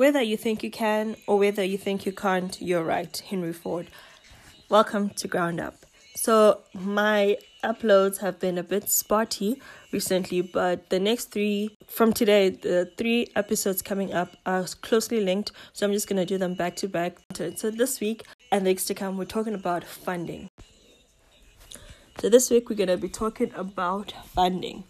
Whether you think you can or whether you think you can't, you're right, Henry Ford. Welcome to Ground Up. So, my uploads have been a bit spotty recently, but the next three from today, the three episodes coming up are closely linked. So, I'm just going to do them back to back. So, this week and the weeks to come, we're talking about funding. So, this week, we're going to be talking about funding.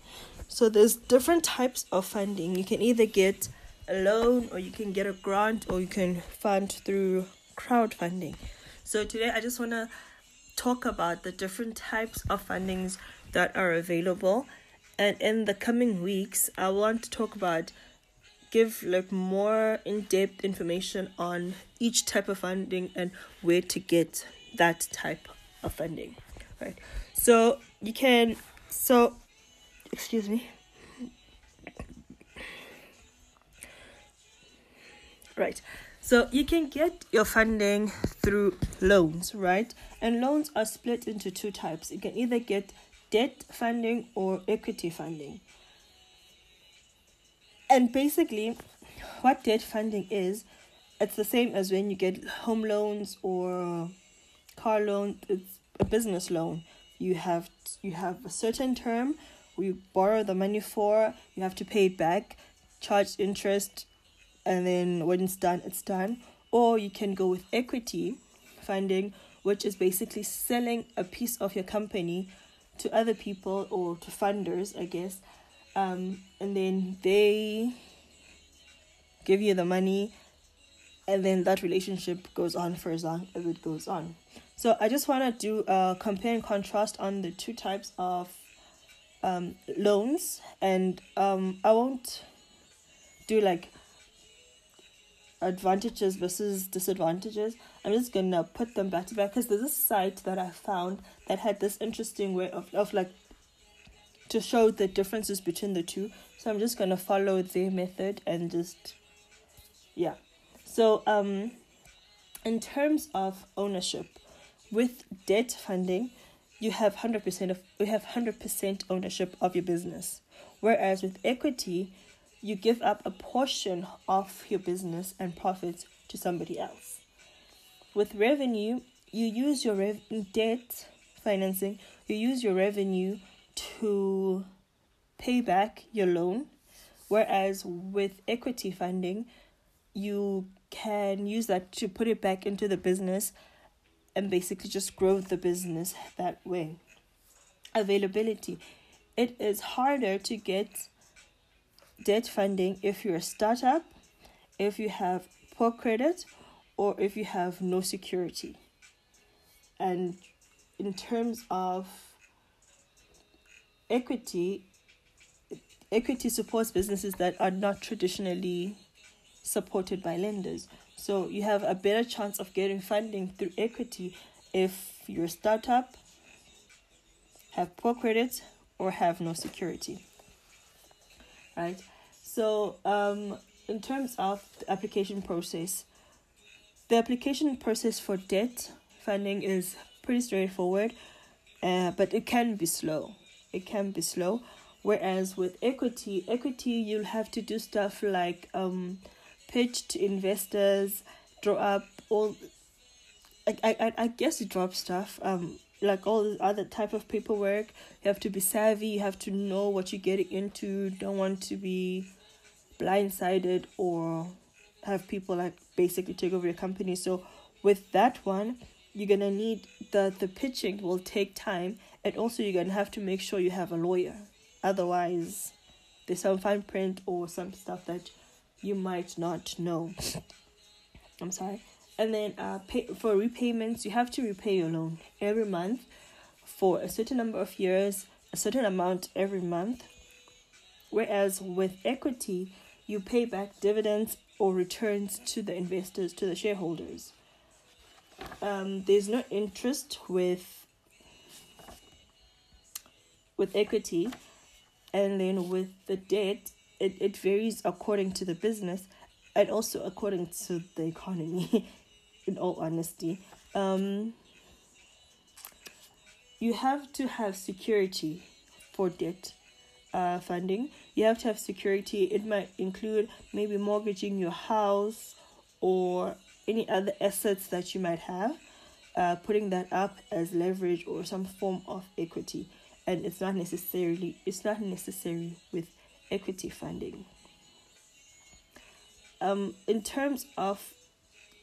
So, there's different types of funding. You can either get a loan, or you can get a grant, or you can fund through crowdfunding. So, today, I just want to talk about the different types of fundings that are available. And in the coming weeks, I want to talk about give like more in-depth information on each type of funding and where to get that type of funding right so you can so excuse me right. So you can get your funding through loans right? And loans are split into two types. You can either get debt funding or equity funding. And basically what debt funding is it's the same as when you get home loans or car loan it's a business loan. You have you have a certain term you borrow the money for you have to pay it back charge interest and then when it's done it's done. Or you can go with equity funding which is basically selling a piece of your company to other people or to funders i guess. Um, and then they give you the money and then that relationship goes on for as long as it goes on. So I just want to do a compare and contrast on the two types of um, loans, and um, I won't do like advantages versus disadvantages. I'm just gonna put them back to back because there's a site that I found that had this interesting way of, of like to show the differences between the two. So I'm just gonna follow their method and just yeah. So um in terms of ownership, with debt funding, you have 100% of you have 100% ownership of your business. Whereas with equity, you give up a portion of your business and profits to somebody else. With revenue, you use your rev- debt financing, you use your revenue to pay back your loan, whereas with equity funding, you can use that to put it back into the business and basically just grow the business that way. Availability it is harder to get debt funding if you're a startup, if you have poor credit, or if you have no security. And in terms of equity, equity supports businesses that are not traditionally supported by lenders. So you have a better chance of getting funding through equity if you're a startup, have poor credit, or have no security. Right? So, um, in terms of the application process, the application process for debt funding is pretty straightforward, uh, but it can be slow. It can be slow. Whereas with equity, equity you'll have to do stuff like um pitch to investors, draw up all. I, I, I guess you drop stuff. Um, like all the other type of paperwork. You have to be savvy. You have to know what you're getting into. Don't want to be blindsided or have people like basically take over your company. So with that one, you're gonna need the the pitching will take time, and also you're gonna have to make sure you have a lawyer. Otherwise, there's some fine print or some stuff that you might not know. I'm sorry. And then uh, pay for repayments, you have to repay your loan every month for a certain number of years, a certain amount every month. Whereas with equity, you pay back dividends or returns to the investors, to the shareholders. Um, there's no interest with with equity, and then with the debt, it, it varies according to the business and also according to the economy in all honesty um you have to have security for debt uh, funding, you have to have security. It might include maybe mortgaging your house or any other assets that you might have, uh, putting that up as leverage or some form of equity. And it's not necessarily it's not necessary with equity funding. Um, in terms of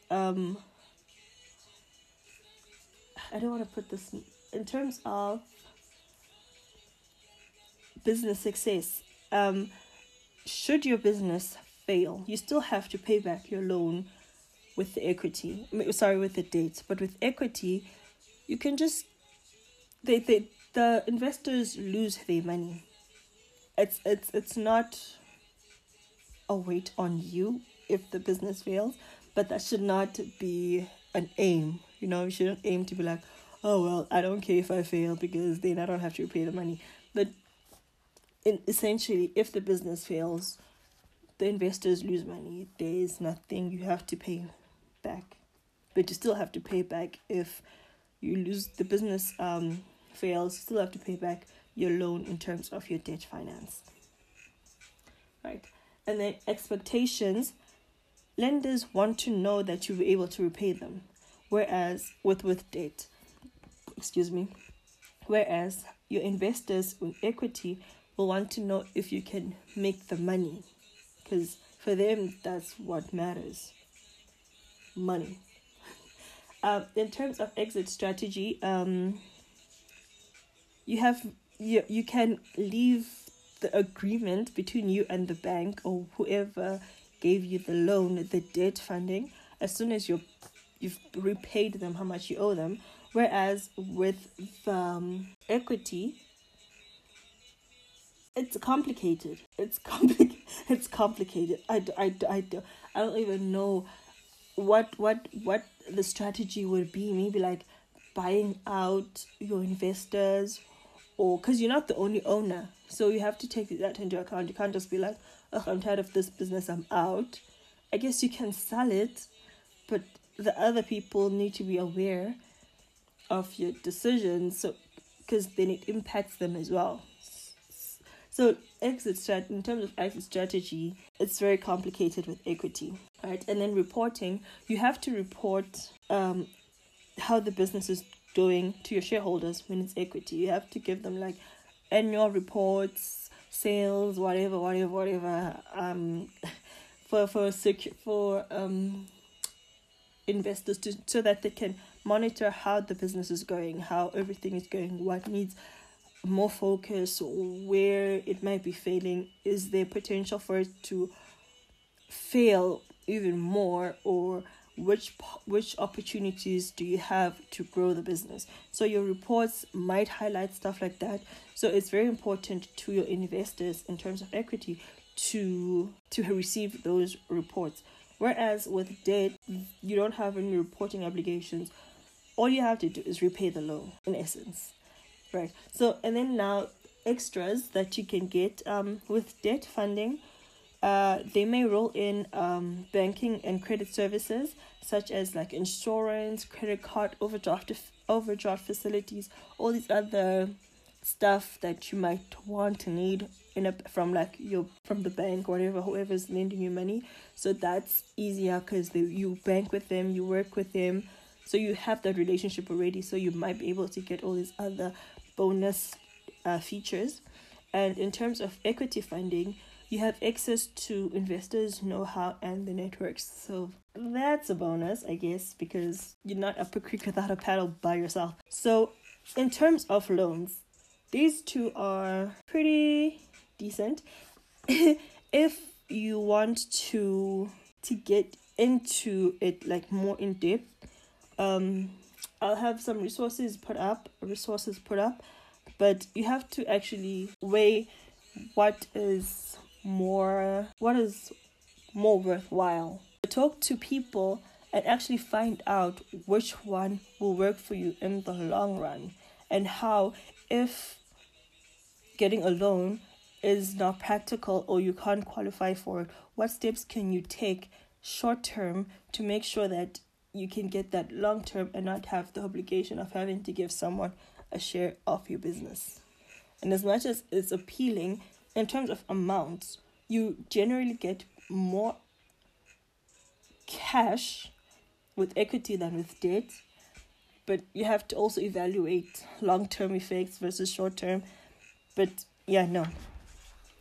um, I don't want to put this in, in terms of business success. Um, should your business fail, you still have to pay back your loan with the equity. Sorry, with the debt, but with equity, you can just they they the investors lose their money. It's it's it's not a weight on you if the business fails, but that should not be an aim. You know, you shouldn't aim to be like, oh well, I don't care if I fail because then I don't have to repay the money. But in essentially, if the business fails, the investors lose money. There is nothing you have to pay back, but you still have to pay back if you lose the business um fails. You still have to pay back your loan in terms of your debt finance. Right, and then expectations. Lenders want to know that you'll be able to repay them, whereas with with debt, excuse me, whereas your investors with equity will want to know if you can make the money. Because for them that's what matters. Money. Uh, in terms of exit strategy um, you have you, you can leave the agreement between you and the bank or whoever gave you the loan the debt funding as soon as you you've repaid them how much you owe them. Whereas with the um, equity it's complicated. It's complicated. It's complicated. I, I, I, I don't even know what what what the strategy would be. Maybe like buying out your investors, or because you're not the only owner, so you have to take that into account. You can't just be like, "Oh, I'm tired of this business. I'm out." I guess you can sell it, but the other people need to be aware of your decisions, so because then it impacts them as well. So exit strat in terms of exit strategy, it's very complicated with equity, right? And then reporting, you have to report um how the business is doing to your shareholders when it's equity. You have to give them like annual reports, sales, whatever, whatever, whatever. Um, for for secu- for um investors to so that they can monitor how the business is going, how everything is going, what needs more focus where it might be failing is there potential for it to fail even more or which which opportunities do you have to grow the business? So your reports might highlight stuff like that. So it's very important to your investors in terms of equity to to receive those reports. Whereas with debt you don't have any reporting obligations. All you have to do is repay the loan in essence right. So and then now extras that you can get um with debt funding uh they may roll in um banking and credit services such as like insurance credit card overdraft overdraft facilities all these other stuff that you might want to need in a from like your from the bank whatever whoever's lending you money. So that's easier because you bank with them you work with them so you have that relationship already so you might be able to get all these other bonus uh, features. And in terms of equity funding, you have access to investors' know how and the networks. So that's a bonus, I guess, because you're not up a creek without a paddle by yourself. So, in terms of loans, these two are pretty decent. if you want to to get into it like more in depth, um, I'll have some resources put up, resources put up, but you have to actually weigh what is more what is more worthwhile. Talk to people and actually find out which one will work for you in the long run and how if getting a loan is not practical or you can't qualify for it, what steps can you take short term to make sure that you can get that long term and not have the obligation of having to give someone a share of your business. And as much as it's appealing, in terms of amounts, you generally get more cash with equity than with debt. But you have to also evaluate long term effects versus short term. But yeah, no.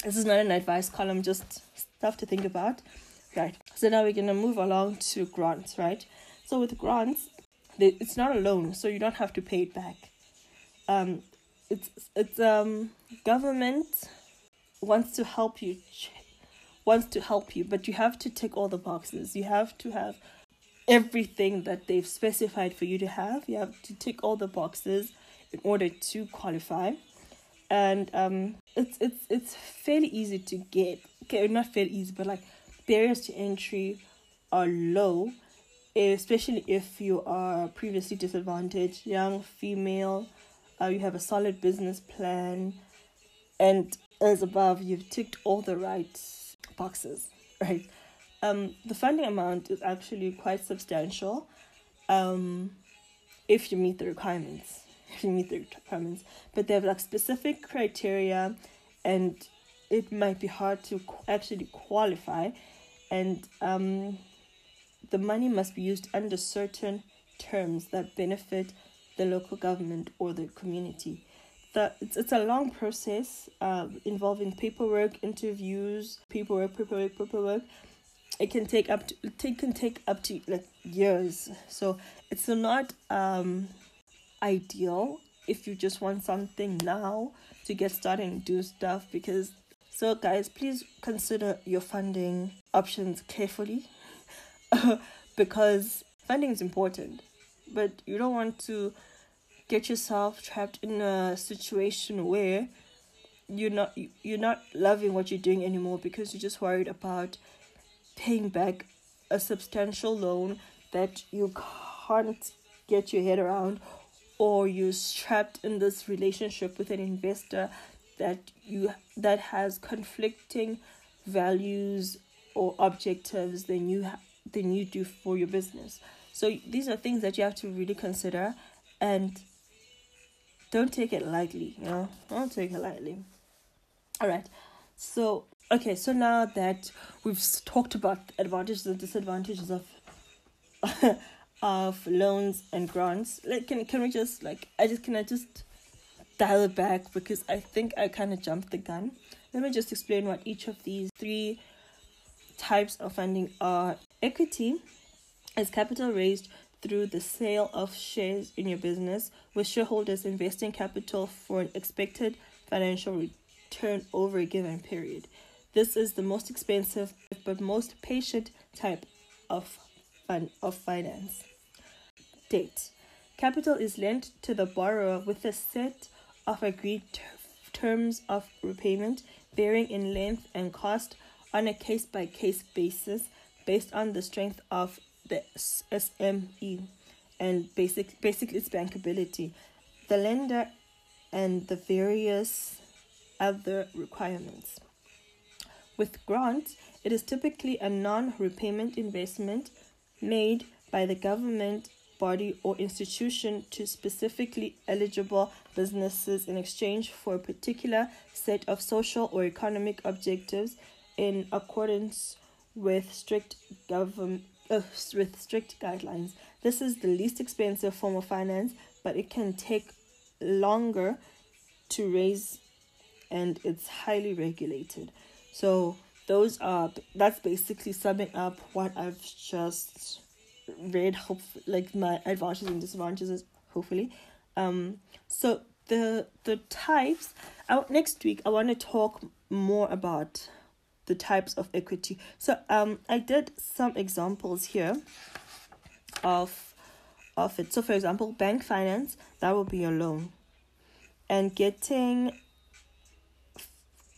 This is not an advice column, just stuff to think about. Right. So now we're gonna move along to grants, right? So with grants, it's not a loan, so you don't have to pay it back. Um, it's it's um government wants to help you wants to help you but you have to tick all the boxes. You have to have everything that they've specified for you to have. You have to tick all the boxes in order to qualify. And um it's it's it's fairly easy to get okay not fairly easy but like barriers to entry are low especially if you are previously disadvantaged young female uh, you have a solid business plan, and as above, you've ticked all the right boxes, right? Um, the funding amount is actually quite substantial um, if you meet the requirements. If you meet the requirements, but they have like specific criteria, and it might be hard to actually qualify, and um, the money must be used under certain terms that benefit the local government or the community. The, it's, it's a long process uh, involving paperwork, interviews, paperwork, paperwork, paperwork. It can take up to it can take up to like years. So it's not um ideal if you just want something now to get started and do stuff because so guys please consider your funding options carefully because funding is important but you don't want to get yourself trapped in a situation where you're not you're not loving what you're doing anymore because you're just worried about paying back a substantial loan that you can't get your head around or you're trapped in this relationship with an investor that you that has conflicting values or objectives than you than you do for your business so these are things that you have to really consider and don't take it lightly, you know? Don't take it lightly. All right. So, okay, so now that we've talked about advantages and disadvantages of of loans and grants, like can can we just like I just can I just dial it back because I think I kind of jumped the gun. Let me just explain what each of these three types of funding are. Equity is capital raised through the sale of shares in your business, with shareholders investing capital for an expected financial return over a given period. This is the most expensive but most patient type of of finance. Date. Capital is lent to the borrower with a set of agreed t- terms of repayment varying in length and cost on a case by case basis based on the strength of the SME and basic basically its bankability, the lender and the various other requirements. With grants, it is typically a non repayment investment made by the government body or institution to specifically eligible businesses in exchange for a particular set of social or economic objectives in accordance with strict government uh, with strict guidelines. This is the least expensive form of finance, but it can take longer to raise and it's highly regulated. So those are that's basically summing up what I've just read hope like my advantages and disadvantages hopefully. Um so the the types out next week I want to talk more about the types of equity. So um I did some examples here of of it. So for example, bank finance, that will be a loan. And getting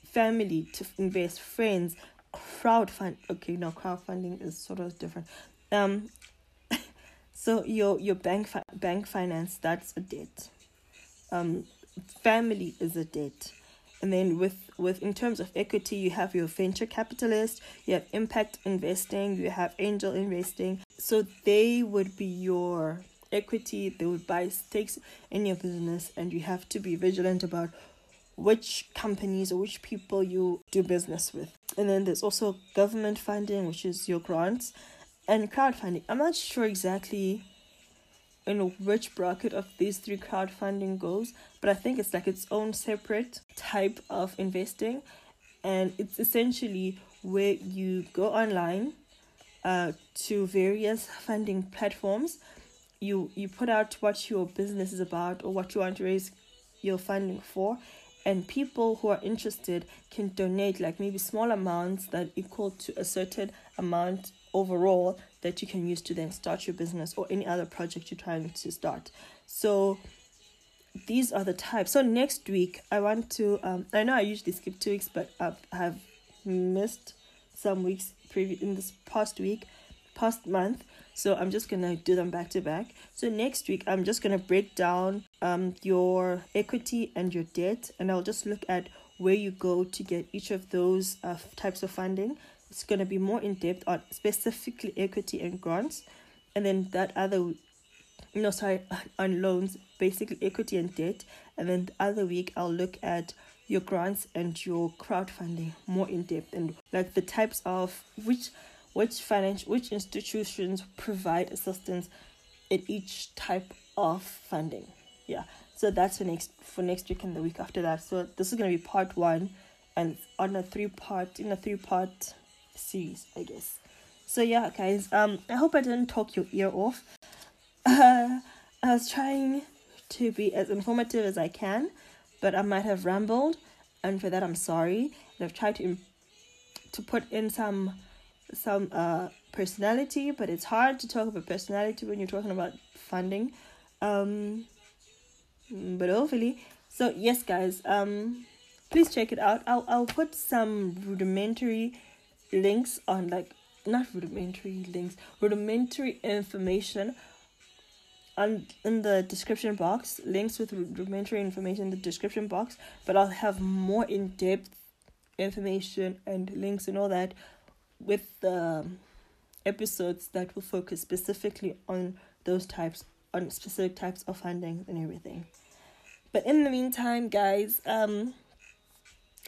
family to invest, friends, crowdfund okay, no crowdfunding is sort of different. Um so your your bank fi- bank finance that's a debt. Um family is a debt and then with with in terms of equity you have your venture capitalist you have impact investing you have angel investing so they would be your equity they would buy stakes in your business and you have to be vigilant about which companies or which people you do business with. And then there's also government funding, which is your grants, and crowdfunding. I'm not sure exactly in which bracket of these three crowdfunding goes, but I think it's like its own separate type of investing, and it's essentially where you go online uh, to various funding platforms. You you put out what your business is about or what you want to raise your funding for, and people who are interested can donate like maybe small amounts that equal to a certain amount overall that you can use to then start your business or any other project you're trying to start. So these are the types. So next week I want to um I know I usually skip two weeks, but I have missed some weeks previous in this past week, past month. So I'm just gonna do them back to back. So next week I'm just gonna break down um your equity and your debt, and I'll just look at where you go to get each of those uh, types of funding. It's gonna be more in depth on specifically equity and grants, and then that other no sorry on loans basically equity and debt and then the other week i'll look at your grants and your crowdfunding more in depth and like the types of which which financial which institutions provide assistance in each type of funding. Yeah so that's for next for next week and the week after that. So this is going to be part one and on a three part in a three part series i guess so yeah guys um i hope i didn't talk your ear off uh, I was trying to be as informative as I can, but I might have rambled, and for that I'm sorry. And I've tried to to put in some some uh personality, but it's hard to talk about personality when you're talking about funding. Um, but hopefully, so yes, guys. Um, please check it out. I'll I'll put some rudimentary links on like not rudimentary links, rudimentary information. On in the description box links with rudimentary information in the description box but i'll have more in-depth information and links and all that with the episodes that will focus specifically on those types on specific types of funding and everything. But in the meantime guys um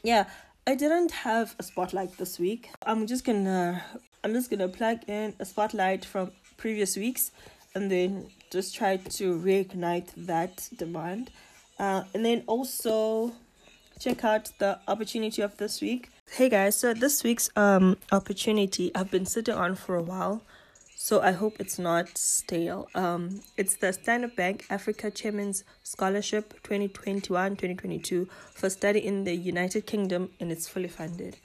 yeah i didn't have a spotlight this week i'm just gonna i'm just gonna plug in a spotlight from previous weeks and then just try to reignite that demand. Uh, and then also check out the opportunity of this week. Hey guys, so this week's um opportunity I've been sitting on for a while. So I hope it's not stale. Um it's the Standard Bank Africa Chairman's Scholarship 2021-2022 for study in the United Kingdom and it's fully funded.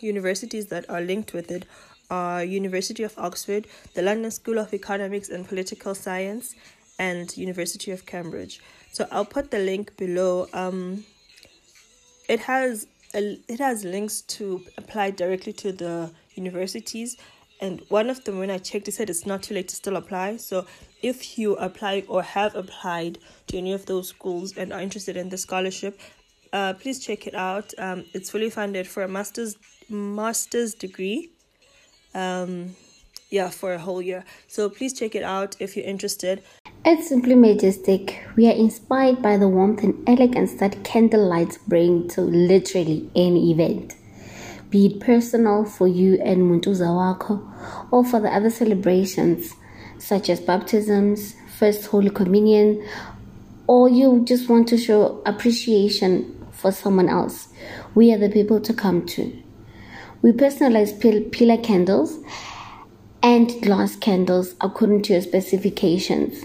Universities that are linked with it are University of Oxford, the London School of Economics and Political Science, and University of Cambridge. So I'll put the link below. Um, it has a, it has links to apply directly to the universities, and one of them when I checked, it said it's not too late to still apply. So if you apply or have applied to any of those schools and are interested in the scholarship, uh, please check it out. Um, it's fully funded for a master's master's degree um, yeah, for a whole year. So please check it out if you're interested. At Simply Majestic, we are inspired by the warmth and elegance that candlelights bring to literally any event. Be it personal for you and Muntuza Wako, or for the other celebrations such as baptisms, First Holy Communion, or you just want to show appreciation for someone else, we are the people to come to. We personalize pillar candles and glass candles according to your specifications.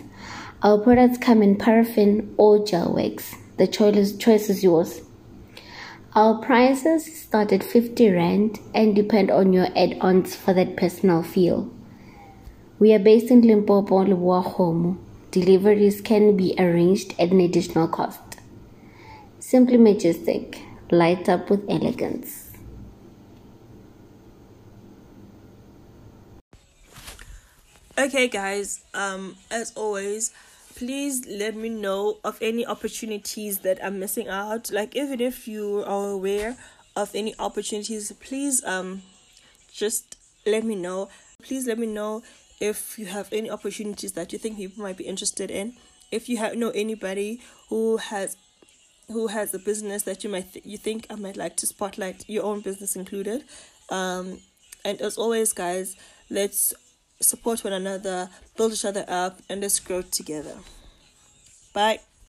Our products come in paraffin or gel wax. The choice, choice is yours. Our prices start at 50 Rand and depend on your add ons for that personal feel. We are based in Limpopo, Leboa Deliveries can be arranged at an additional cost. Simply majestic, light up with elegance. okay guys um as always please let me know of any opportunities that I'm missing out. Like even if you are aware of any opportunities, please um just let me know. Please let me know if you have any opportunities that you think people might be interested in. If you have know anybody who has who has a business that you might th- you think I might like to spotlight your own business included. Um and as always guys, let's support one another, build each other up, and let's grow together. Bye.